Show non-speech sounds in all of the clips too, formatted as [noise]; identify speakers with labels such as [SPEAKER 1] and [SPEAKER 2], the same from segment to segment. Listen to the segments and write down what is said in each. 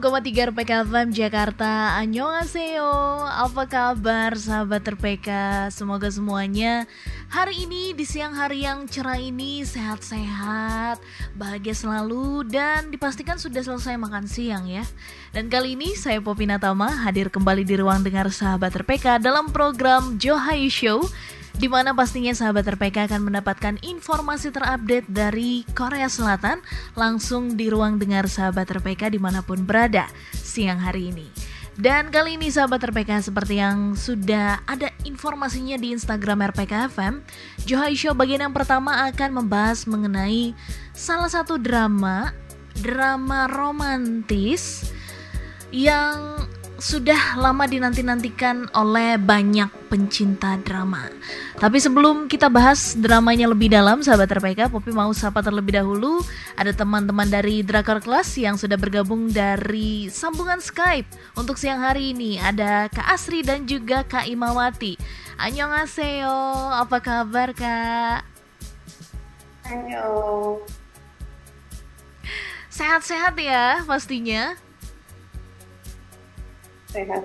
[SPEAKER 1] 96,3 RPK FM Jakarta. Annyeonghaseyo. Apa kabar sahabat RPK? Semoga semuanya hari ini di siang hari yang cerah ini Sehat-sehat Bahagia selalu Dan dipastikan sudah selesai makan siang ya. Dan kali ini saya Popi Natama Hadir kembali di ruang dengar sahabat RPK Dalam program Johai Show di mana pastinya sahabat RPK akan mendapatkan informasi terupdate dari Korea Selatan langsung di ruang dengar sahabat RPK di mana pun berada siang hari ini. Dan kali ini sahabat RPK seperti yang sudah ada informasinya di Instagram RPK FM, Johai Show bagian yang pertama akan membahas mengenai salah satu drama, drama romantis yang sudah lama dinanti-nantikan oleh banyak pencinta drama. Tapi sebelum kita bahas dramanya lebih dalam, sahabat RPK, Popi mau sapa terlebih dahulu. Ada teman-teman dari Drakor Class yang sudah bergabung dari sambungan Skype untuk siang hari ini. Ada Kak Asri dan juga Kak Imawati. Annyeonghaseyo, apa kabar Kak?
[SPEAKER 2] Ayo.
[SPEAKER 1] Sehat-sehat ya pastinya.
[SPEAKER 2] Sehat.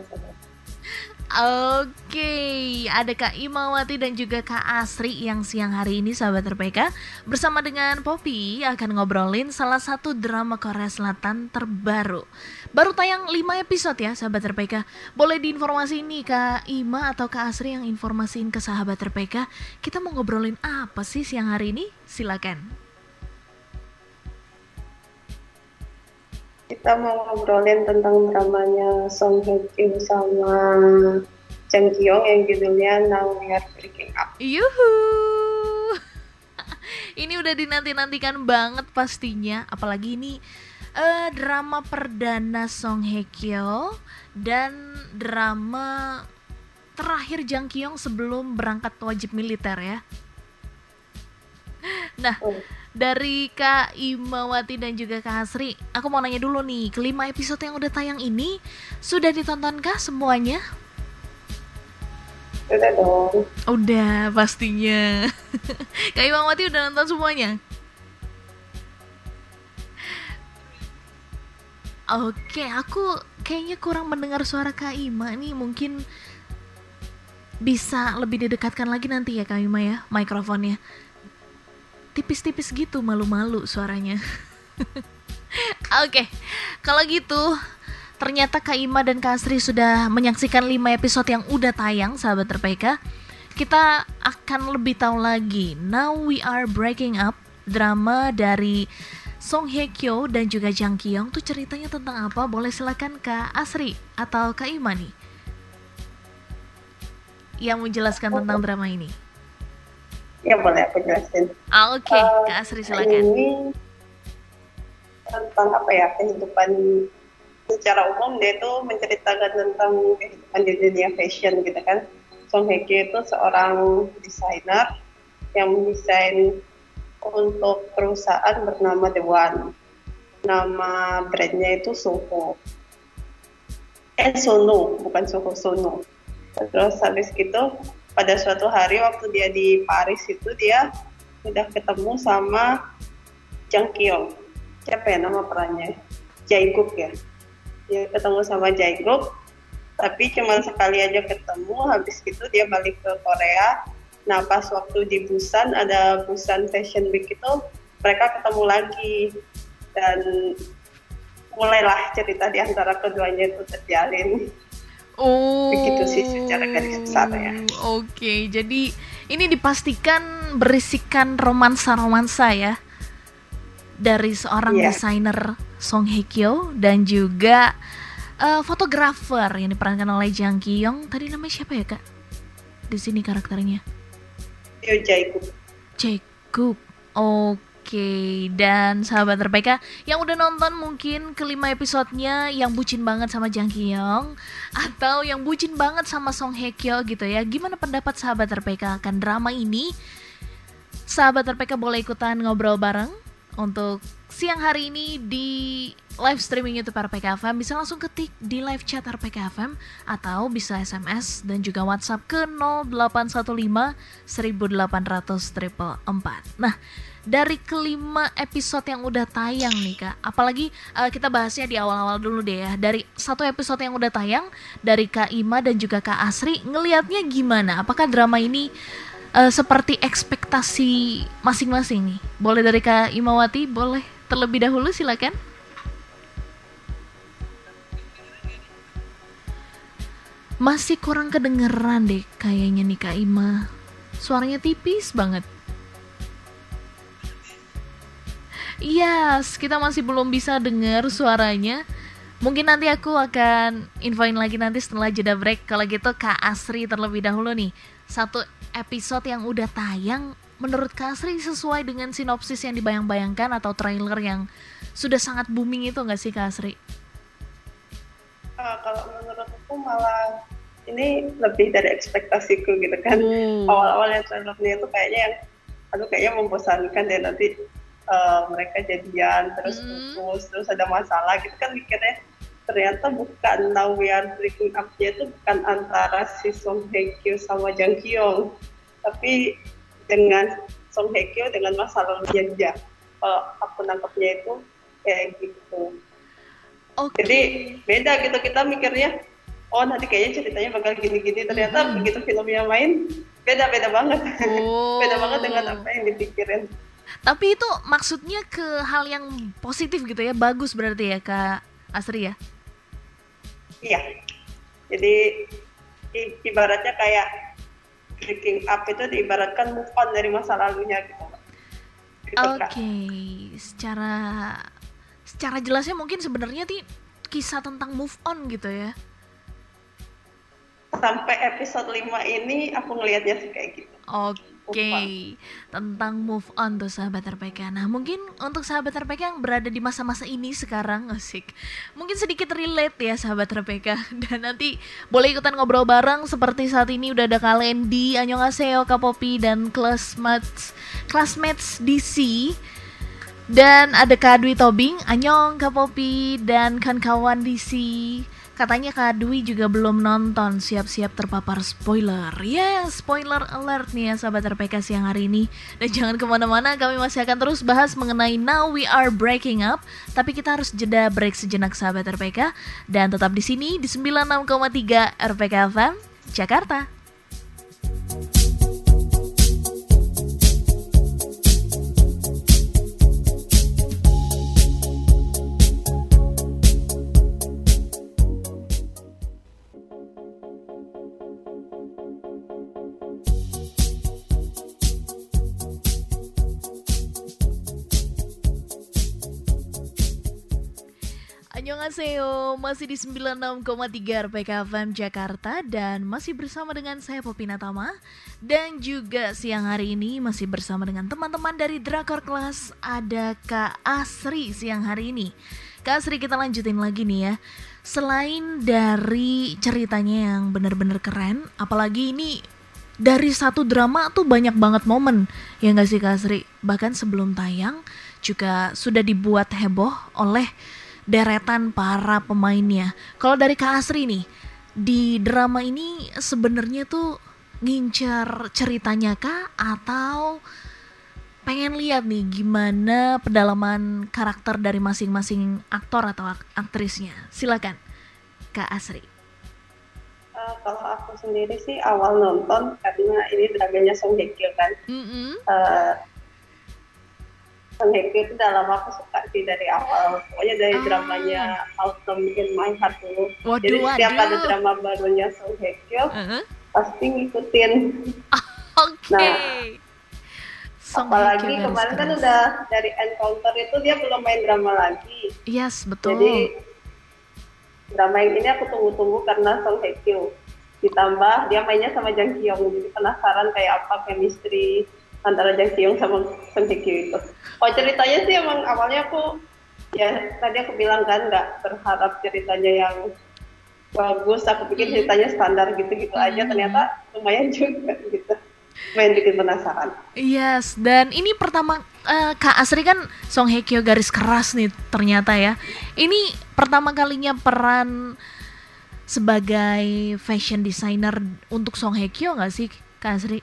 [SPEAKER 1] Oke, ada Kak Imawati dan juga Kak Asri yang siang hari ini sahabat RPK bersama dengan Poppy akan ngobrolin salah satu drama Korea Selatan terbaru. Baru tayang 5 episode ya sahabat RPK. Boleh diinformasi nih Kak Ima atau Kak Asri yang informasiin ke sahabat RPK, kita mau ngobrolin apa sih siang hari ini? Silakan.
[SPEAKER 2] Kita mau ngobrolin tentang dramanya Song Hye Kyo sama Jang Kyung yang judulnya Now We Are Breaking Up.
[SPEAKER 1] Yuhu. [laughs] ini udah dinanti-nantikan banget pastinya, apalagi ini uh, drama perdana Song Hye Kyo dan drama terakhir Jang Kyung sebelum berangkat wajib militer ya. [laughs] Nah, oh dari Kak Imawati dan juga Kak Hasri. Aku mau nanya dulu nih, kelima episode yang udah tayang ini sudah ditontonkah semuanya?
[SPEAKER 2] Udah dong.
[SPEAKER 1] Udah pastinya. [laughs] Kak Imawati udah nonton semuanya? Oke, aku kayaknya kurang mendengar suara Kak Ima nih. Mungkin bisa lebih didekatkan lagi nanti ya Kak Ima ya, mikrofonnya tipis-tipis gitu malu-malu suaranya [laughs] oke okay. kalau gitu ternyata Kak Ima dan Kak Asri sudah menyaksikan 5 episode yang udah tayang sahabat terpeka kita akan lebih tahu lagi Now We Are Breaking Up drama dari Song Hye Kyo dan juga Jang Kyung tuh ceritanya tentang apa? Boleh silakan Kak Asri atau Kak Ima nih yang menjelaskan tentang drama ini.
[SPEAKER 2] Ya boleh aku jelasin.
[SPEAKER 1] Ah, Oke, okay. uh, Kak Asri silakan.
[SPEAKER 2] Ini tentang apa ya kehidupan secara umum dia itu menceritakan tentang kehidupan di dunia fashion gitu kan. Song Hye Kyo itu seorang desainer yang mendesain untuk perusahaan bernama The One. Nama brandnya itu Soho. Eh Sono, bukan Soho Sono. Terus habis gitu pada suatu hari waktu dia di Paris itu dia udah ketemu sama Jang Kyung siapa ya nama perannya? Jaeguk ya? Dia ketemu sama Jaeguk tapi cuma sekali aja ketemu habis itu dia balik ke Korea. Nah pas waktu di Busan ada Busan Fashion Week itu mereka ketemu lagi. Dan mulailah cerita di antara keduanya itu terjalin
[SPEAKER 1] Oh.
[SPEAKER 2] Begitu sih secara garis besar ya.
[SPEAKER 1] Oke, okay, jadi ini dipastikan berisikan romansa-romansa ya dari seorang yeah. desainer Song Hye Kyo dan juga uh, fotografer yang diperankan oleh Jang Ki Yong. Tadi namanya siapa ya kak? Di sini karakternya.
[SPEAKER 2] Yo Jae-gup.
[SPEAKER 1] Jae-gup. Oke. Oke, dan sahabat RPK yang udah nonton mungkin kelima episodenya yang bucin banget sama Jang Kyung atau yang bucin banget sama Song Hye Kyo gitu ya. Gimana pendapat sahabat RPK akan drama ini? Sahabat RPK boleh ikutan ngobrol bareng untuk siang hari ini di live streaming YouTube RPK FM bisa langsung ketik di live chat RPK FM atau bisa SMS dan juga WhatsApp ke 0815 1800 444. Nah, dari kelima episode yang udah tayang nih kak. Apalagi uh, kita bahasnya di awal-awal dulu deh ya. Dari satu episode yang udah tayang dari kak Ima dan juga kak Asri ngelihatnya gimana? Apakah drama ini uh, seperti ekspektasi masing-masing nih? Boleh dari kak Imawati boleh terlebih dahulu silakan. Masih kurang kedengeran deh kayaknya nih Kak Ima. Suaranya tipis banget. Yes, kita masih belum bisa dengar suaranya. Mungkin nanti aku akan infoin lagi nanti setelah jeda break. Kalau gitu Kak Asri terlebih dahulu nih. Satu episode yang udah tayang menurut Kak Asri sesuai dengan sinopsis yang dibayang-bayangkan atau trailer yang sudah sangat booming itu nggak sih Kak Asri?
[SPEAKER 2] uh, kalau menurut aku malah ini lebih dari ekspektasiku gitu kan hmm. awal-awalnya trailernya itu kayaknya yang aduh kayaknya membosankan deh nanti uh, mereka jadian terus hmm. putus terus ada masalah gitu kan mikirnya ternyata bukan now we are breaking up nya itu bukan antara si Song Hye Kyo sama Jang Kyung tapi dengan Song Hye Kyo dengan masalah dia kalau aku nangkepnya itu kayak gitu Okay. Jadi beda gitu kita mikirnya, oh nanti kayaknya ceritanya bakal gini-gini. Ternyata hmm. begitu filmnya main, beda-beda banget. Oh. [laughs] beda banget dengan apa yang dipikirin.
[SPEAKER 1] Tapi itu maksudnya ke hal yang positif gitu ya, bagus berarti ya Kak Asri ya?
[SPEAKER 2] Iya. Jadi ibaratnya kayak breaking up itu diibaratkan move on dari masa lalunya gitu.
[SPEAKER 1] gitu Oke, okay. secara secara jelasnya mungkin sebenarnya ti kisah tentang move on gitu ya
[SPEAKER 2] sampai episode 5 ini aku ngelihatnya sih kayak gitu
[SPEAKER 1] oke okay. Tentang move on tuh sahabat RPK nah mungkin untuk sahabat RPK yang berada di masa-masa ini sekarang [laughs] asik. Mungkin sedikit relate ya sahabat RPK [laughs] dan nanti boleh ikutan ngobrol bareng seperti saat ini udah ada Kalendi Annyeonghaseyo Kapopi dan classmates classmates DC dan ada Kak Dwi Tobing, Anyong, Kak Popi, dan kan kawan DC. Katanya Kak Dwi juga belum nonton, siap-siap terpapar spoiler. Ya, yeah, spoiler alert nih ya sahabat RPK siang hari ini. Dan jangan ke mana-mana, kami masih akan terus bahas mengenai Now We Are Breaking Up. Tapi kita harus jeda break sejenak sahabat RPK. Dan tetap di sini di 96,3 RPK FM, Jakarta. Annyeonghaseyo, masih di 96,3 RPK FM Jakarta dan masih bersama dengan saya Popi Natama dan juga siang hari ini masih bersama dengan teman-teman dari Drakor Class ada Kak Asri siang hari ini. Kak Asri kita lanjutin lagi nih ya. Selain dari ceritanya yang benar-benar keren, apalagi ini dari satu drama tuh banyak banget momen ya nggak sih Kak Asri? Bahkan sebelum tayang juga sudah dibuat heboh oleh deretan para pemainnya. Kalau dari Kak Asri nih, di drama ini sebenarnya tuh ngincer ceritanya kah atau pengen lihat nih gimana pedalaman karakter dari masing-masing aktor atau aktrisnya. Silakan, Kak Asri.
[SPEAKER 2] Uh, kalau aku sendiri sih awal nonton karena ini dramanya Song Hye Kyo kan. Mm -hmm. uh, Hye Kyo itu dalam aku suka sih dari awal. Pokoknya dari ah. dramanya Autumn in My Heart dulu. Waduh, Jadi setiap waduh. ada drama barunya Song Hye Kyo, uh -huh. pasti ngikutin. [laughs]
[SPEAKER 1] Oke. Okay. Nah,
[SPEAKER 2] Song apalagi kemarin kan udah dari Encounter itu dia belum main drama lagi.
[SPEAKER 1] Yes, betul.
[SPEAKER 2] Jadi drama yang ini aku tunggu-tunggu karena Song Hye Kyo. Ditambah dia mainnya sama Jang Kyung, jadi penasaran kayak apa chemistry antara Jang Kyung sama Song Hye Kyo itu. Oh ceritanya sih emang awalnya aku ya tadi aku bilang kan nggak berharap ceritanya yang bagus. Aku pikir hmm. ceritanya standar gitu-gitu aja. Hmm. Ternyata lumayan [laughs] juga gitu. Main bikin penasaran.
[SPEAKER 1] Yes, dan ini pertama uh, Kak Asri kan Song Hye Kyo garis keras nih ternyata ya. Ini pertama kalinya peran sebagai fashion designer untuk Song Hye Kyo nggak sih Kak Asri?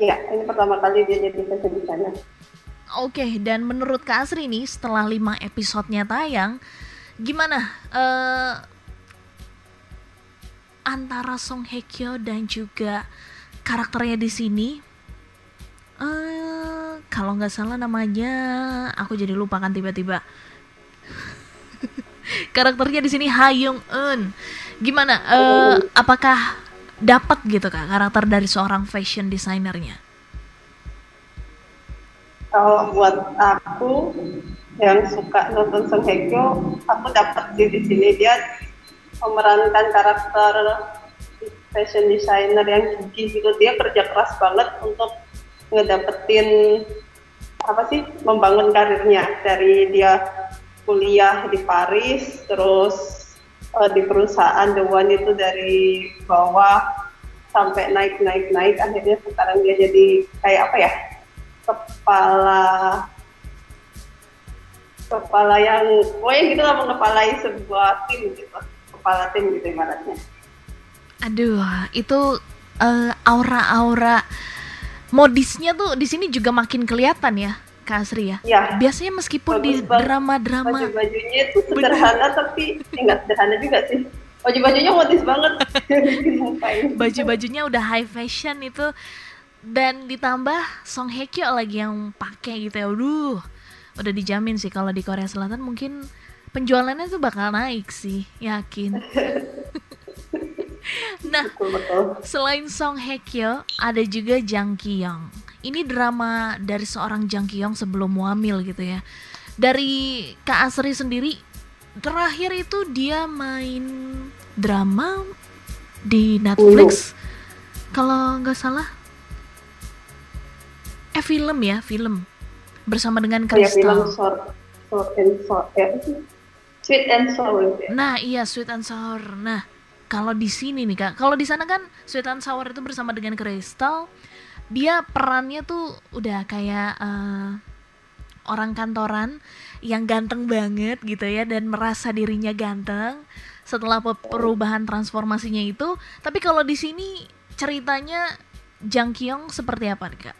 [SPEAKER 2] Iya, ini pertama kali dia jadi fashion designer.
[SPEAKER 1] Oke, dan menurut Kak Asri nih setelah 5 episodenya tayang, gimana uh, antara Song Hye Kyo dan juga karakternya di sini? Uh, kalau nggak salah namanya, aku jadi lupa kan tiba-tiba. [laughs] karakternya di sini Ha Young Eun. Gimana? Uh, apakah dapat gitu kak karakter dari seorang fashion designernya?
[SPEAKER 2] kalau buat aku yang suka nonton Song Hye Kyo, aku dapat di sini. Dia memerankan karakter fashion designer yang gigih gitu. Dia kerja keras banget untuk ngedapetin apa sih membangun karirnya. Dari dia kuliah di Paris terus uh, di perusahaan The One itu dari bawah sampai naik naik naik akhirnya sekarang dia jadi kayak apa ya? Kepala kepala yang pokoknya gitu lah mengepalai sebuah tim gitu. Kepala tim gitu ibaratnya.
[SPEAKER 1] Aduh itu uh, aura-aura modisnya tuh di sini juga makin kelihatan ya Kak Asri ya.
[SPEAKER 2] ya.
[SPEAKER 1] Biasanya meskipun di drama-drama
[SPEAKER 2] baju-bajunya itu sederhana tapi enggak sederhana juga sih. Baju-bajunya modis banget. [laughs]
[SPEAKER 1] Baju-bajunya udah high fashion itu dan ditambah Song Hye Kyo lagi yang pakai gitu ya aduh udah dijamin sih kalau di Korea Selatan mungkin penjualannya tuh bakal naik sih yakin [laughs] nah selain Song Hye Kyo ada juga Jang Ki Young ini drama dari seorang Jang Ki Young sebelum hamil gitu ya dari Kak Asri sendiri terakhir itu dia main drama di Netflix kalau nggak salah eh film ya film bersama dengan Crystal. Ya, film
[SPEAKER 2] sour, sour and sour, ya. Sweet and sour. Ya.
[SPEAKER 1] Nah iya sweet and sour. Nah kalau di sini nih kak, kalau di sana kan sweet and sour itu bersama dengan Crystal, dia perannya tuh udah kayak uh, orang kantoran yang ganteng banget gitu ya dan merasa dirinya ganteng setelah perubahan transformasinya itu. Tapi kalau di sini ceritanya Jang Kyung seperti apa nih kak?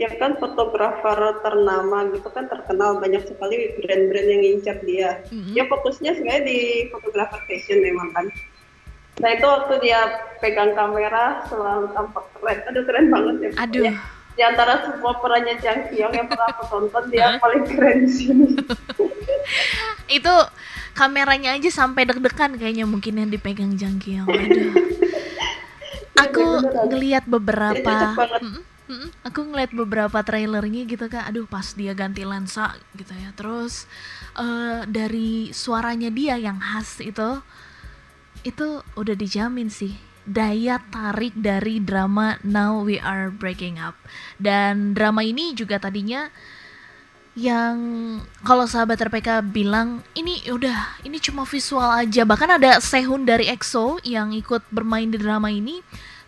[SPEAKER 2] ya kan fotografer ternama gitu kan terkenal banyak sekali brand-brand yang ngincar dia. Mm-hmm. Ya fokusnya sebenarnya di fotografer fashion memang kan. Nah itu waktu dia pegang kamera selalu tampak keren. Aduh keren banget ya.
[SPEAKER 1] Aduh. Ya,
[SPEAKER 2] di antara semua perannya Jang Hyung yang pernah aku tonton dia paling keren di sini. [laughs]
[SPEAKER 1] itu kameranya aja sampai deg-degan kayaknya mungkin yang dipegang Jang Hyung. Aduh. [laughs] aku ngelihat beberapa Hmm, aku ngeliat beberapa trailernya gitu kan, aduh pas dia ganti lensa gitu ya. Terus uh, dari suaranya dia yang khas itu, itu udah dijamin sih. Daya tarik dari drama Now We Are Breaking Up. Dan drama ini juga tadinya yang kalau sahabat RPK bilang ini udah ini cuma visual aja. Bahkan ada Sehun dari EXO yang ikut bermain di drama ini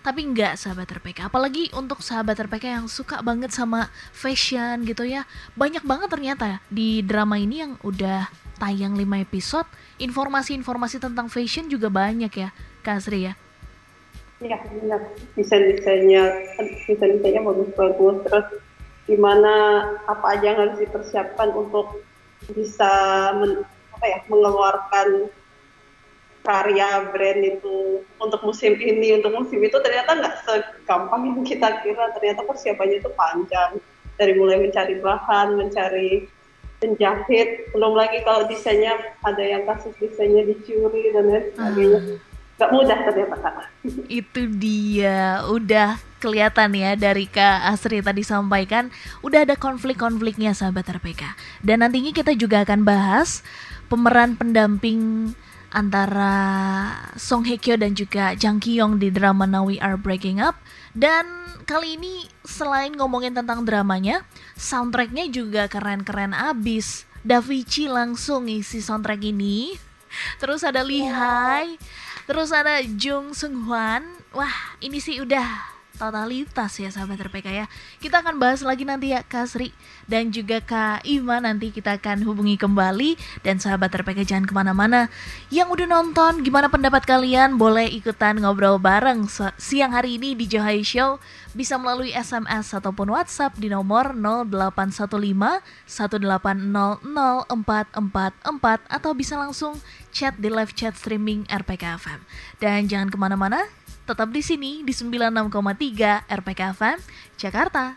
[SPEAKER 1] tapi nggak sahabat RPK apalagi untuk sahabat RPK yang suka banget sama fashion gitu ya. Banyak banget ternyata di drama ini yang udah tayang 5 episode informasi-informasi tentang fashion juga banyak ya Kak Sri ya?
[SPEAKER 2] Iya benar. Desain-desainnya desain-desainnya bagus-bagus. Terus gimana apa aja yang harus dipersiapkan untuk bisa men, apa ya mengeluarkan karya brand itu untuk musim ini untuk musim itu ternyata nggak segampang yang kita kira. Ternyata persiapannya itu panjang. Dari mulai mencari bahan mencari penjahit. Belum lagi kalau desainnya ada yang kasus desainnya dicuri dan lain sebagainya. Hmm. nggak mudah ternyata kak. [laughs]
[SPEAKER 1] Itu dia. Udah kelihatan ya dari Kak Asri tadi sampaikan udah ada konflik-konfliknya sahabat RPK dan nantinya kita juga akan bahas pemeran pendamping antara Song Hye Kyo dan juga Jang Ki Yong di drama Now We Are Breaking Up. Dan kali ini selain ngomongin tentang dramanya, soundtracknya juga keren-keren abis. Davichi langsung isi soundtrack ini. Terus ada Lee Hai, terus ada Jung Sung Hwan. Wah, ini sih udah totalitas ya sahabat RPK ya. Kita akan bahas lagi nanti ya Kak Sri dan juga Kak Ima nanti kita akan hubungi kembali dan sahabat RPK jangan ke mana-mana. Yang udah nonton gimana pendapat kalian boleh ikutan ngobrol bareng siang hari ini di Johai Show bisa melalui SMS ataupun WhatsApp di nomor 0815 1800444 atau bisa langsung chat di live chat streaming RPK FM. Dan jangan ke mana-mana, Tetap di sini di 96,3 RPK FM, Jakarta.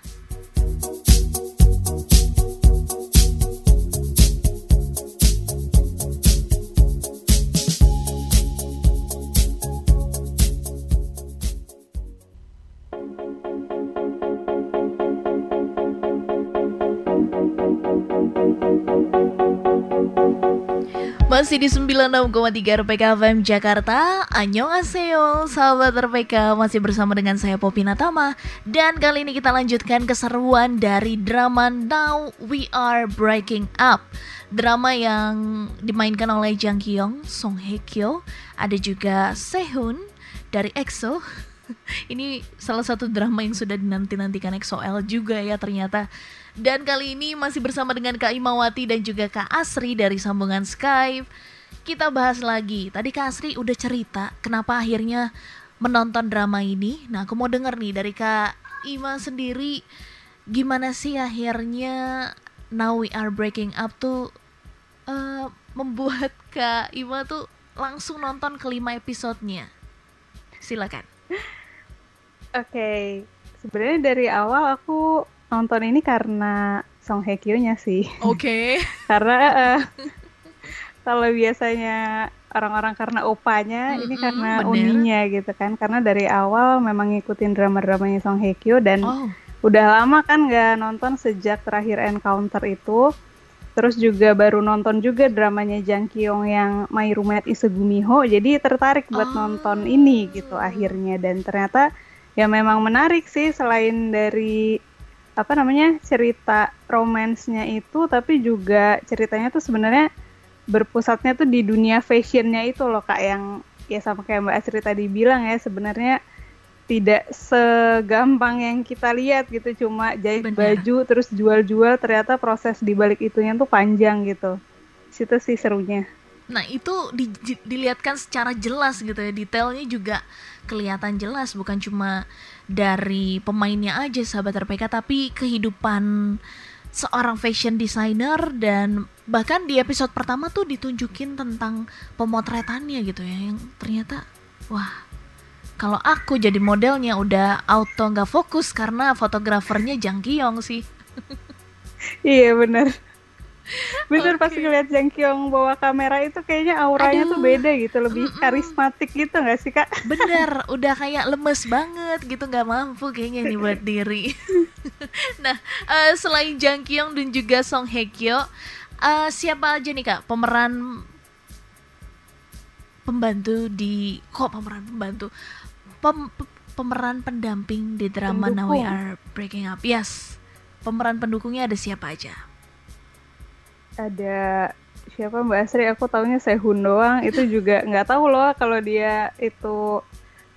[SPEAKER 1] Masih di 96,3 RPK FM Jakarta. Annyeonghaseyo Sahabat RPK Masih bersama dengan saya Popi Natama. Dan kali ini kita lanjutkan keseruan dari drama Now We Are Breaking Up. Drama yang dimainkan oleh Jang Kyung, Song Hye Kyo. Ada juga Sehun dari EXO [laughs] Ini salah satu drama yang sudah dinanti-nantikan EXO-L juga ya ternyata dan kali ini masih bersama dengan Kak Imawati dan juga Kak Asri dari sambungan Skype. Kita bahas lagi. Tadi Kak Asri udah cerita kenapa akhirnya menonton drama ini. Nah, aku mau denger nih dari Kak Ima sendiri gimana sih akhirnya Now We Are Breaking Up tuh uh, membuat Kak Ima tuh langsung nonton kelima episodenya. Silakan.
[SPEAKER 3] Oke, okay. sebenarnya dari awal aku nonton ini karena Song Hye Kyo-nya sih.
[SPEAKER 1] Oke. Okay. [laughs]
[SPEAKER 3] karena uh, kalau biasanya orang-orang karena opanya, mm-hmm, ini karena bener. uninya gitu kan. Karena dari awal memang ngikutin drama-dramanya Song Hye Kyo dan oh. udah lama kan nggak nonton sejak terakhir Encounter itu. Terus juga baru nonton juga dramanya Jang Kyung yang My Roommate is a Gumiho. Jadi tertarik buat oh. nonton ini gitu akhirnya dan ternyata ya memang menarik sih selain dari apa namanya cerita romansnya itu tapi juga ceritanya tuh sebenarnya berpusatnya tuh di dunia fashionnya itu loh kak yang ya sama kayak Mbak Asri tadi bilang ya sebenarnya tidak segampang yang kita lihat gitu. Cuma jahit Bener. baju terus jual-jual ternyata proses di balik itunya tuh panjang gitu. Situ sih serunya.
[SPEAKER 1] Nah itu di, dilihatkan secara jelas gitu ya. Detailnya juga kelihatan jelas. Bukan cuma dari pemainnya aja sahabat RPK tapi kehidupan seorang fashion designer dan bahkan di episode pertama tuh ditunjukin tentang pemotretannya gitu ya. Yang ternyata wah kalau aku jadi modelnya udah auto nggak fokus karena fotografernya Jang Kyung sih
[SPEAKER 3] iya bener [laughs] Bener okay. pas ngeliat Jang Kyung bawa kamera itu kayaknya auranya Aduh. tuh beda gitu, lebih karismatik gitu gak sih kak?
[SPEAKER 1] Bener, [laughs] udah kayak lemes banget gitu, gak mampu kayaknya nih buat diri. [laughs] nah, uh, selain Jang Kyung dan juga Song Hye Kyo, uh, siapa aja nih kak pemeran pembantu di kok pemeran pembantu? Pem, pemeran pendamping di drama Pendukung. Now We Are Breaking Up? Yes, pemeran pendukungnya ada siapa aja?
[SPEAKER 3] ada siapa Mbak Asri? Aku taunya Sehun doang. Itu juga [laughs] nggak tahu loh kalau dia itu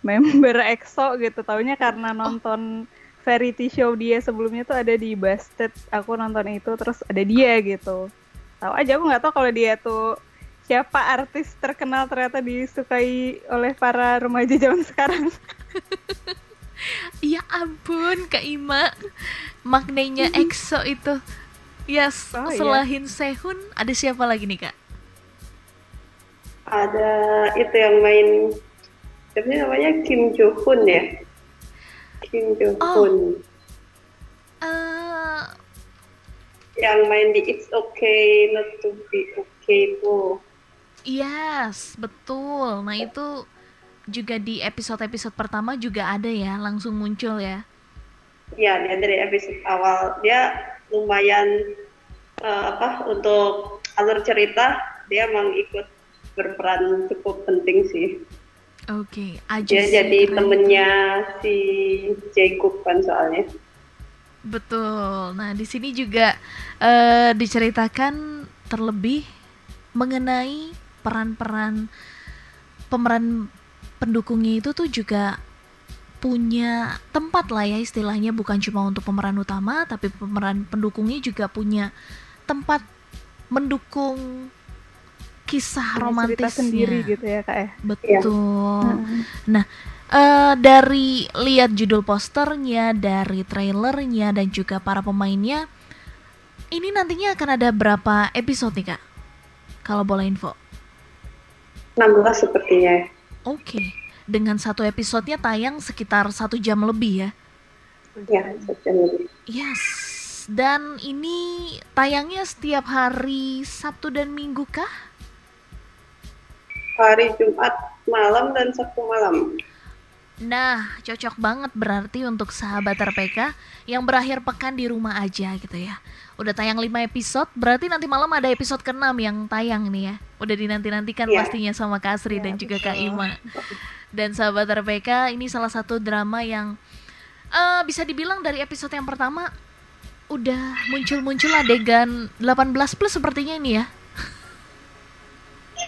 [SPEAKER 3] member EXO gitu. Taunya karena nonton variety show dia sebelumnya tuh ada di Busted aku nonton itu terus ada dia gitu. Tahu aja aku nggak tahu kalau dia tuh siapa artis terkenal ternyata disukai oleh para remaja zaman sekarang [laughs]
[SPEAKER 1] ya ampun Kak Ima maknanya [laughs] EXO itu Yes, oh, selain iya. Sehun ada siapa lagi nih kak?
[SPEAKER 2] Ada itu yang main, siapa namanya Kim Jo Hoon ya? Kim Jo Hoon. Oh. Uh... Yang main di It's Okay Not to Be Okay itu.
[SPEAKER 1] Yes, betul. Nah itu juga di episode-episode pertama juga ada ya, langsung muncul ya.
[SPEAKER 2] Iya, dia dari episode awal dia lumayan uh, apa untuk alur cerita dia emang ikut berperan cukup penting sih.
[SPEAKER 1] Oke,
[SPEAKER 2] okay, dia jadi keren. temennya si Jacob kan soalnya.
[SPEAKER 1] Betul. Nah di sini juga uh, diceritakan terlebih mengenai peran-peran pemeran pendukungnya itu tuh juga punya tempat lah ya istilahnya. Bukan cuma untuk pemeran utama tapi pemeran pendukungnya juga punya tempat mendukung kisah romantis
[SPEAKER 3] sendiri gitu ya kak ya?
[SPEAKER 1] Betul. Ya. nah uh, dari lihat judul posternya dari trailernya dan juga para pemainnya ini nantinya akan ada berapa episode nih kak? Kalau boleh info
[SPEAKER 2] 16 sepertinya
[SPEAKER 1] oke okay dengan satu episodenya tayang sekitar satu jam lebih ya.
[SPEAKER 2] Ya, satu jam lebih.
[SPEAKER 1] Yes. Dan ini tayangnya setiap hari Sabtu dan Minggu kah?
[SPEAKER 2] Hari Jumat malam dan Sabtu malam.
[SPEAKER 1] Nah, cocok banget berarti untuk sahabat RPK yang berakhir pekan di rumah aja gitu ya. Udah tayang 5 episode, berarti nanti malam ada episode ke-6 yang tayang nih ya. Udah dinanti-nantikan yeah. pastinya sama Kak Asri yeah, dan juga. Kak Ima. Dan sahabat RPK ini salah satu drama yang uh, bisa dibilang dari episode yang pertama udah muncul-muncul adegan 18 plus sepertinya ini ya.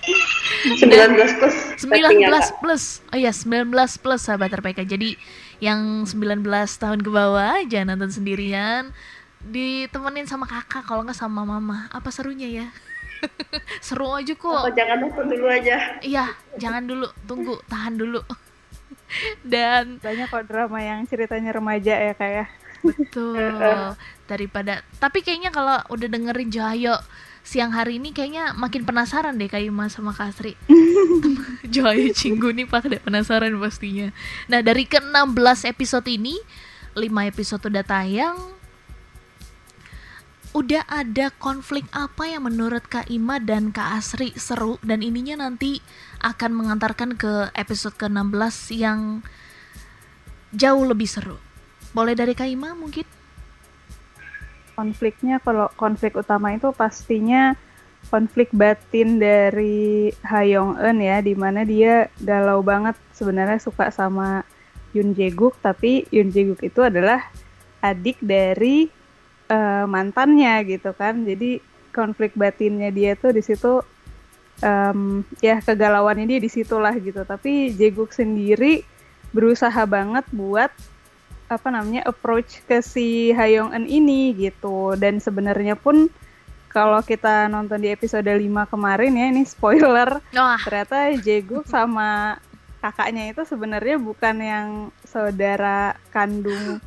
[SPEAKER 2] 19 plus
[SPEAKER 1] 19 plus oh ya 19 plus sahabat RPK jadi yang 19 tahun ke bawah aja nonton sendirian ditemenin sama kakak kalau nggak sama mama apa serunya ya [laughs] Seru aja kok.
[SPEAKER 2] Oh, jangan nonton dulu aja.
[SPEAKER 1] Iya, jangan dulu, tunggu, tahan dulu. [laughs] Dan
[SPEAKER 3] banyak kok drama yang ceritanya remaja ya kayak. Ya.
[SPEAKER 1] Betul. [laughs] Daripada tapi kayaknya kalau udah dengerin Johayo siang hari ini kayaknya makin penasaran deh kayak Mas sama Kasri. [laughs] Johayo Cinggu nih pada penasaran pastinya. Nah, dari ke-16 episode ini, 5 episode udah tayang, udah ada konflik apa yang menurut Kak Ima dan Kak Asri seru dan ininya nanti akan mengantarkan ke episode ke-16 yang jauh lebih seru. Boleh dari Kak Ima mungkin?
[SPEAKER 3] Konfliknya kalau konflik utama itu pastinya konflik batin dari Hayong Eun ya di mana dia galau banget sebenarnya suka sama Yun Jae-guk tapi Yun Jae-guk itu adalah adik dari uh, mantannya gitu kan. Jadi konflik batinnya dia tuh di situ um, ya kegalauannya dia di situlah gitu. Tapi Jeguk sendiri berusaha banget buat apa namanya approach ke si Hayong En ini gitu dan sebenarnya pun kalau kita nonton di episode 5 kemarin ya ini spoiler oh. ternyata Jeguk sama kakaknya itu sebenarnya bukan yang saudara kandung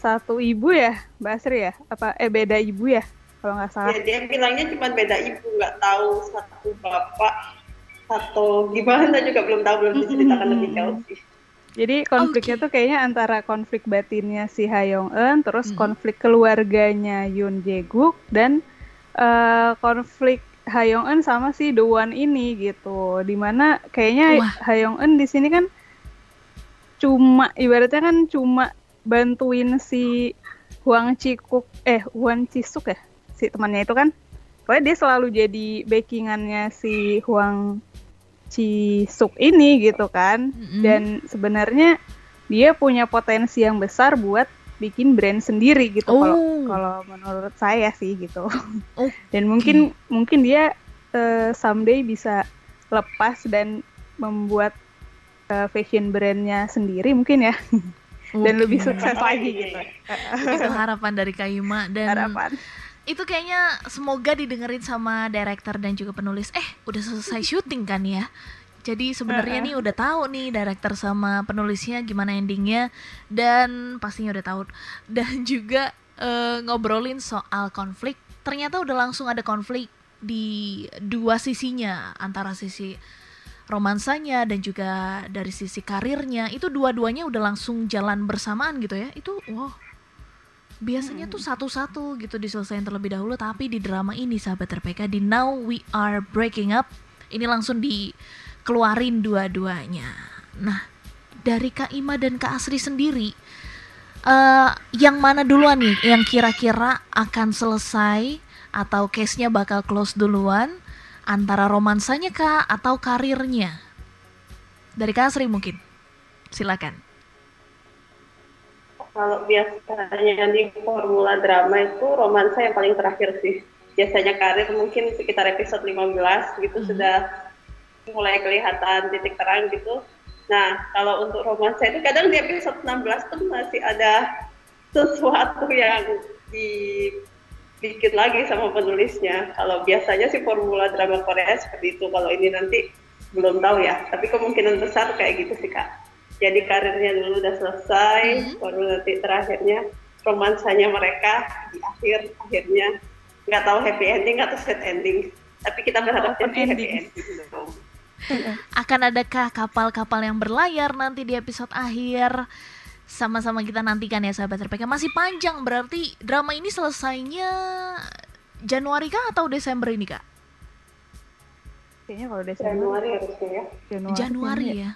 [SPEAKER 3] satu ibu ya, Mbak Asri ya? Apa eh beda ibu ya? Kalau nggak salah.
[SPEAKER 2] Ya, dia bilangnya cuma beda ibu, nggak tahu satu bapak atau gimana juga belum tahu, belum diceritakan mm -hmm. lebih jauh sih.
[SPEAKER 3] Jadi konfliknya okay. tuh kayaknya antara konflik batinnya si Hayong Eun, terus hmm. konflik keluarganya Yoon Jae-guk dan uh, konflik Hayong Eun sama si The One ini gitu. Di mana kayaknya Wah. Hayong Eun di sini kan cuma ibaratnya kan cuma bantuin si Huang Cikuk eh Huang Cisuk ya si temannya itu kan pokoknya dia selalu jadi backingannya si Huang Cisuk ini gitu kan mm-hmm. dan sebenarnya dia punya potensi yang besar buat bikin brand sendiri gitu kalau oh. kalau menurut saya sih gitu okay. dan mungkin mungkin dia uh, someday bisa lepas dan membuat uh, fashion brandnya sendiri mungkin ya okay. [laughs] dan lebih sukses lagi gitu.
[SPEAKER 1] Itu harapan dari Kayuma dan harapan. Itu kayaknya semoga didengerin sama director dan juga penulis. Eh, udah selesai syuting kan ya? Jadi sebenarnya nih udah tahu nih director sama penulisnya gimana endingnya dan pastinya udah tahu dan juga uh, ngobrolin soal konflik. Ternyata udah langsung ada konflik di dua sisinya antara sisi romansanya dan juga dari sisi karirnya itu dua-duanya udah langsung jalan bersamaan gitu ya itu wow biasanya hmm. tuh satu-satu gitu diselesaikan terlebih dahulu tapi di drama ini sahabat RPK di Now We Are Breaking Up ini langsung dikeluarin dua-duanya nah dari Kak Ima dan Kak Asri sendiri uh, yang mana duluan nih yang kira-kira akan selesai atau case-nya bakal close duluan antara romansanya kah atau karirnya? Dari Kak Sri mungkin. Silakan.
[SPEAKER 2] Kalau biasanya di formula drama itu romansa yang paling terakhir sih. Biasanya karir mungkin sekitar episode 15 gitu hmm. sudah mulai kelihatan titik terang gitu. Nah, kalau untuk romansa itu kadang di episode 16 tuh masih ada sesuatu yang dibikin lagi sama penulisnya. Kalau biasanya sih formula drama Korea seperti itu. Kalau ini nanti belum tahu ya. Tapi kemungkinan besar kayak gitu sih kak. Jadi karirnya dulu udah selesai, mm -hmm. baru nanti terakhirnya romansanya mereka di akhir akhirnya nggak tahu happy ending atau sad ending. Tapi kita berharap oh, happy ending. [laughs]
[SPEAKER 1] Akan adakah kapal-kapal yang berlayar nanti di episode akhir? sama-sama kita nantikan ya sahabat RPK. Masih panjang berarti drama ini selesainya Januari kah atau Desember ini kak?
[SPEAKER 3] Kayaknya kalau Desember.
[SPEAKER 2] Januari harusnya ya.
[SPEAKER 1] Januari, Januari ya.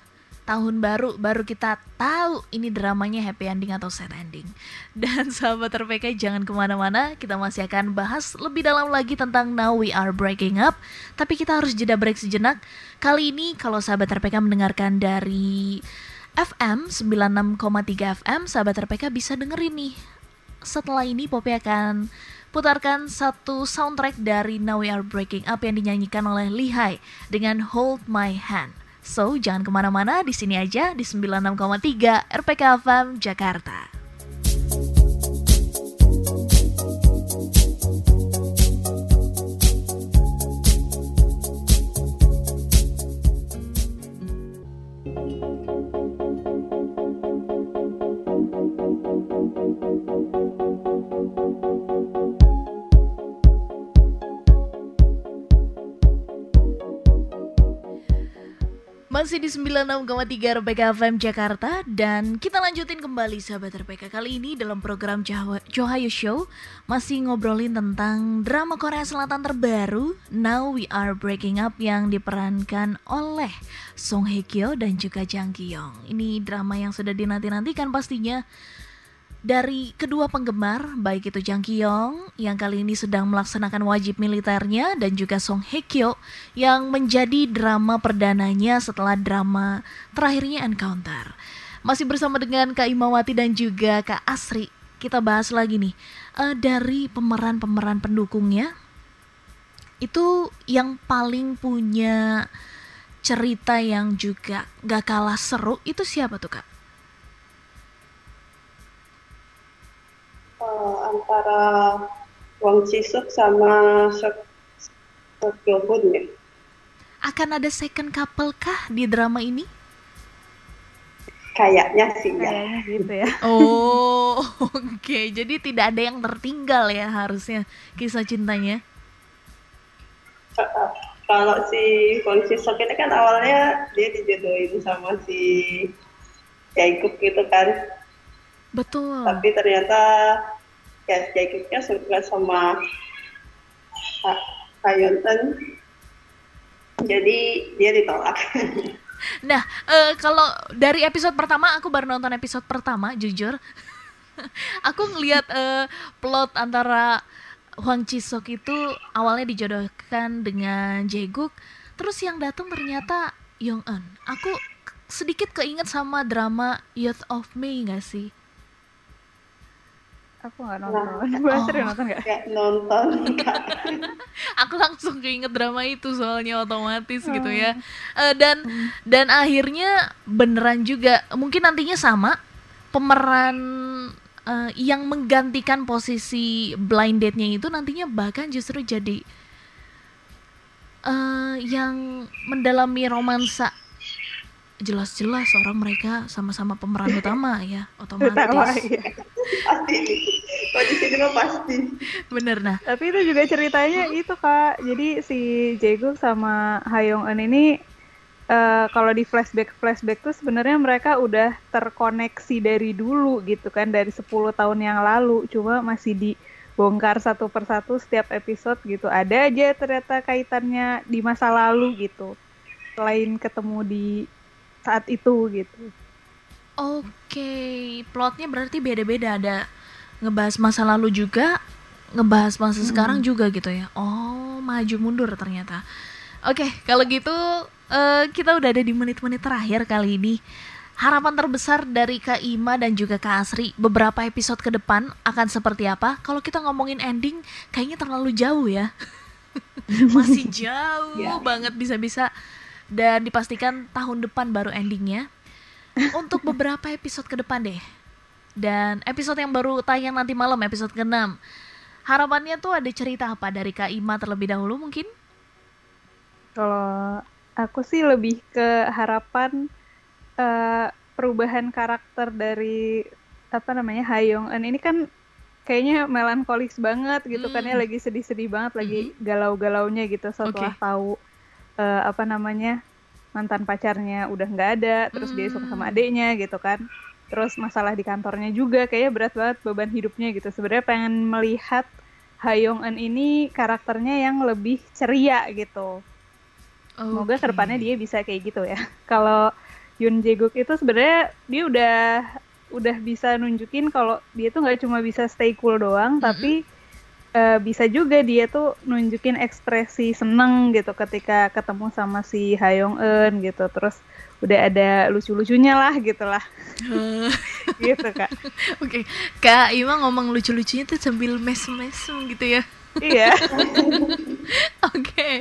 [SPEAKER 1] Tahun baru baru kita tahu ini dramanya happy ending atau sad ending. [laughs] Dan sahabat RPK jangan ke mana-mana, kita masih akan bahas lebih dalam lagi tentang Now We Are Breaking Up. Tapi kita harus jeda break sejenak. Kali ini kalau sahabat RPK mendengarkan dari FM 96,3 FM sahabat RPK bisa dengerin nih. Setelah ini Poppy akan putarkan satu soundtrack dari Now We Are Breaking Up yang dinyanyikan oleh Lihai dengan Hold My Hand. So, jangan ke mana-mana, di sini aja di 96,3 RPK FM Jakarta. Masih di 96,3 RPK FM Jakarta. Dan kita lanjutin kembali sahabat RPK Kali ini dalam program Johayu Show. Masih ngobrolin tentang drama Korea Selatan terbaru Now We Are Breaking Up Yang diperankan oleh Song Hye Kyo dan juga Jang Ki Yong. Ini drama yang sudah dinanti-nantikan pastinya dari kedua penggemar, baik itu Jang Kyong yang kali ini sedang melaksanakan wajib militernya dan juga Song Hye Kyo yang menjadi drama perdananya setelah drama terakhirnya Encounter. Masih bersama dengan Kak Imawati dan juga Kak Asri, kita bahas lagi nih uh, dari pemeran-pemeran pendukungnya itu yang paling punya cerita yang juga gak kalah seru itu siapa tuh Kak?
[SPEAKER 2] Uh, antara Wang Chisuk sama Sok Hyobun ya.
[SPEAKER 1] Akan ada second couple kah di drama ini?
[SPEAKER 2] Kayaknya sih ya.
[SPEAKER 3] gitu ya. [laughs]
[SPEAKER 1] Oh, oke. Okay. Jadi tidak ada yang tertinggal ya harusnya kisah cintanya.
[SPEAKER 2] Uh, kalau si Wang Chisuk ini kan awalnya dia dijodohin sama si Jaikuk gitu kan
[SPEAKER 1] Betul.
[SPEAKER 2] Tapi ternyata ya Jacobnya suka sama Hayonten, jadi dia ditolak. [laughs]
[SPEAKER 1] Nah, uh, kalau dari episode pertama aku baru nonton episode pertama, jujur, [laughs] aku ngelihat uh, plot antara Huang Chisok itu awalnya dijodohkan dengan Jaeguk, terus yang datang ternyata Yong Eun. Aku sedikit keinget sama drama Youth of Me gak sih?
[SPEAKER 3] Aku nggak nonton. [laughs] Nah, Gue
[SPEAKER 2] oh, nonton nggak? Nonton. [laughs]
[SPEAKER 1] aku langsung keinget drama itu soalnya otomatis gitu ya. Uh, dan hmm. dan akhirnya beneran juga mungkin nantinya sama pemeran uh, yang menggantikan posisi blind date-nya itu nantinya bahkan justru jadi uh, yang mendalami romansa jelas-jelas orang mereka sama-sama pemeran [laughs] utama ya. Otomatis. Utama, [laughs]
[SPEAKER 2] ya. pasti mah pasti.
[SPEAKER 1] Bener nah.
[SPEAKER 3] Tapi itu juga ceritanya itu kak. Jadi si Jaeguk sama Hayong Eun ini uh, kalau di flashback flashback tuh sebenarnya mereka udah terkoneksi dari dulu gitu kan dari 10 tahun yang lalu. Cuma masih dibongkar satu persatu setiap episode gitu. Ada aja ternyata kaitannya di masa lalu gitu. Selain ketemu di saat itu gitu.
[SPEAKER 1] Oke, okay. plotnya berarti beda-beda ada ngebahas masa lalu juga, ngebahas masa hmm. sekarang juga gitu ya. Oh, maju mundur ternyata. Oke, okay, kalau gitu uh, kita udah ada di menit-menit terakhir kali ini. Harapan terbesar dari Kak Ima dan juga Kak Asri beberapa episode ke depan akan seperti apa? Kalau kita ngomongin ending, kayaknya terlalu jauh ya. [laughs] Masih jauh [laughs] yeah. banget bisa-bisa dan dipastikan tahun depan baru endingnya. untuk beberapa episode ke depan deh. Dan episode yang baru tayang nanti malam, episode ke-6. Harapannya tuh ada cerita apa dari Kak Ima terlebih dahulu mungkin?
[SPEAKER 3] Kalau aku sih lebih ke harapan uh, perubahan karakter dari apa namanya Hayong Eun ini kan kayaknya melankolis banget gitu mm. kan ya hmm. lagi sedih-sedih banget lagi mm. galau-galaunya gitu setelah okay. tahu uh, apa namanya mantan pacarnya udah nggak ada terus mm. dia suka sama hmm. adiknya gitu kan terus masalah di kantornya juga kayaknya berat banget beban hidupnya gitu sebenarnya pengen melihat Hayong Eun ini karakternya yang lebih ceria gitu okay. semoga ke depannya dia bisa kayak gitu ya [laughs] kalau Yun Jae-guk itu sebenarnya dia udah udah bisa nunjukin kalau dia tuh nggak cuma bisa stay cool doang, mm -hmm. tapi uh, bisa juga dia tuh nunjukin ekspresi seneng gitu ketika ketemu sama si Hayong Eun gitu. Terus udah ada lucu-lucunya lah gitu lah. [laughs] gitu kak. [laughs]
[SPEAKER 1] Oke, okay. kak Ima ngomong lucu-lucunya tuh sambil mesem-mesem gitu ya.
[SPEAKER 3] iya. [laughs]
[SPEAKER 1] Oke. okay.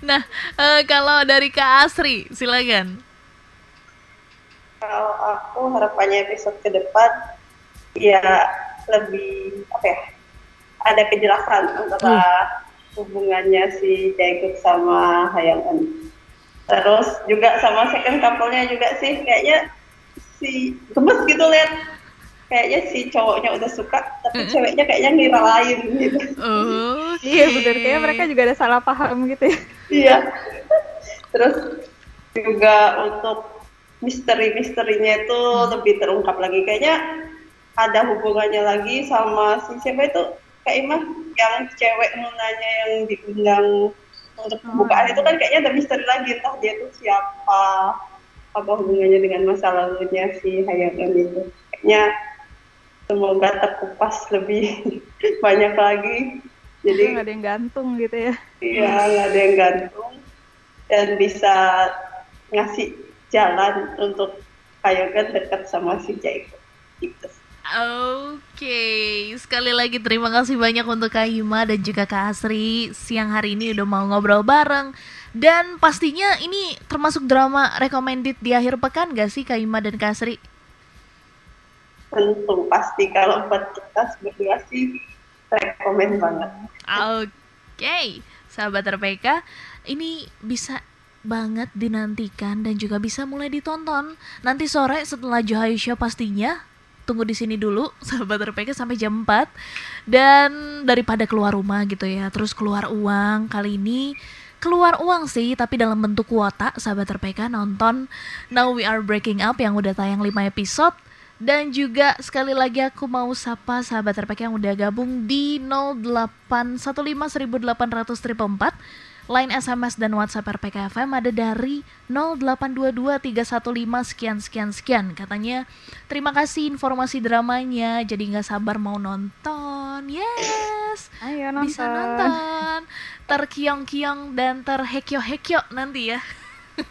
[SPEAKER 1] Nah, uh, kalau dari Kak Asri, silakan.
[SPEAKER 2] Kalau aku harapannya episode ke depan ya lebih apa ya ada kejelasan antara hmm. hubungannya si Jaegook sama Hayangan. Terus juga sama second couple-nya juga sih kayaknya si gemes gitu lihat kayaknya si cowoknya udah suka tapi mm ceweknya kayaknya ngira lain gitu.
[SPEAKER 3] Oh, okay. [laughs] iya benar kayak mereka juga ada salah paham gitu ya.
[SPEAKER 2] iya. Terus juga untuk misteri-misterinya itu hmm. lebih terungkap lagi kayaknya ada hubungannya lagi sama si siapa itu Kak Imah yang cewek nunanya yang diundang untuk pembukaan hmm. itu kan kayaknya ada misteri lagi entah dia tuh siapa apa hubungannya dengan masa lalunya si Hayagan itu kayaknya semoga terkupas lebih [laughs] banyak lagi
[SPEAKER 3] jadi nggak ada yang gantung gitu ya
[SPEAKER 2] iya nggak ada yang gantung dan bisa ngasih jalan untuk Kayogan dekat sama si Jaiko.
[SPEAKER 1] Oke, okay. sekali lagi terima kasih banyak untuk Kak Hima dan juga Kak Asri siang hari ini udah mau ngobrol bareng dan pastinya ini termasuk drama recommended di akhir pekan gak sih Kak Hima dan Kak Asri?
[SPEAKER 2] Tentu pasti kalau buat kita berdua sih rekomend banget.
[SPEAKER 1] Oke, okay. sahabat RPK, ini bisa banget dinantikan dan juga bisa mulai ditonton nanti sore setelah Johaisha pastinya tunggu di sini dulu [laughs] sahabat RPK sampai jam 4 dan daripada keluar rumah gitu ya terus keluar uang kali ini keluar uang sih tapi dalam bentuk kuota sahabat RPK nonton Now We Are Breaking Up yang udah tayang 5 episode. Dan juga sekali lagi aku mau sapa sahabat RPK yang udah gabung di 0815 Line SMS dan WhatsApp RPKFM ada dari 0822315 sekian sekian sekian. Katanya terima kasih informasi dramanya, jadi nggak sabar mau nonton. Yes,
[SPEAKER 3] Ayo nonton.
[SPEAKER 1] bisa nonton. Terkiong-kiong dan terhekyo-hekyo nanti ya. [laughs]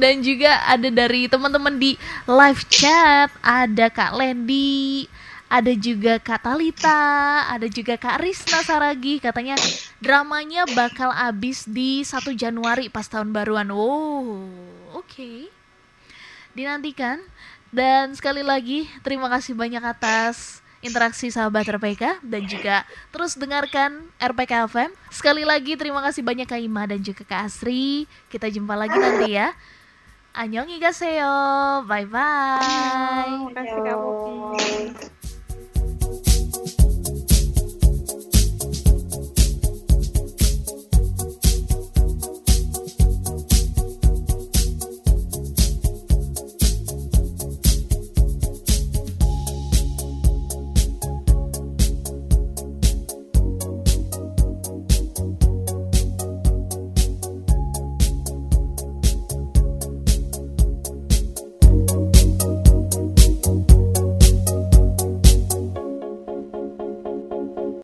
[SPEAKER 1] dan juga ada dari teman-teman di live chat, ada Kak Lendi, ada juga Kak Talita, ada juga Kak Risna Saragi katanya dramanya bakal habis di 1 Januari pas tahun baruan. Oh, oke. Okay. Dinantikan dan sekali lagi terima kasih banyak atas interaksi sahabat RPK dan juga terus dengarkan RPK FM. Sekali lagi terima kasih banyak Kak Ima dan juga Kak Asri. Kita jumpa lagi nanti ya. Annyeonghaseyo. Bye bye.
[SPEAKER 3] Terima kasih Popi.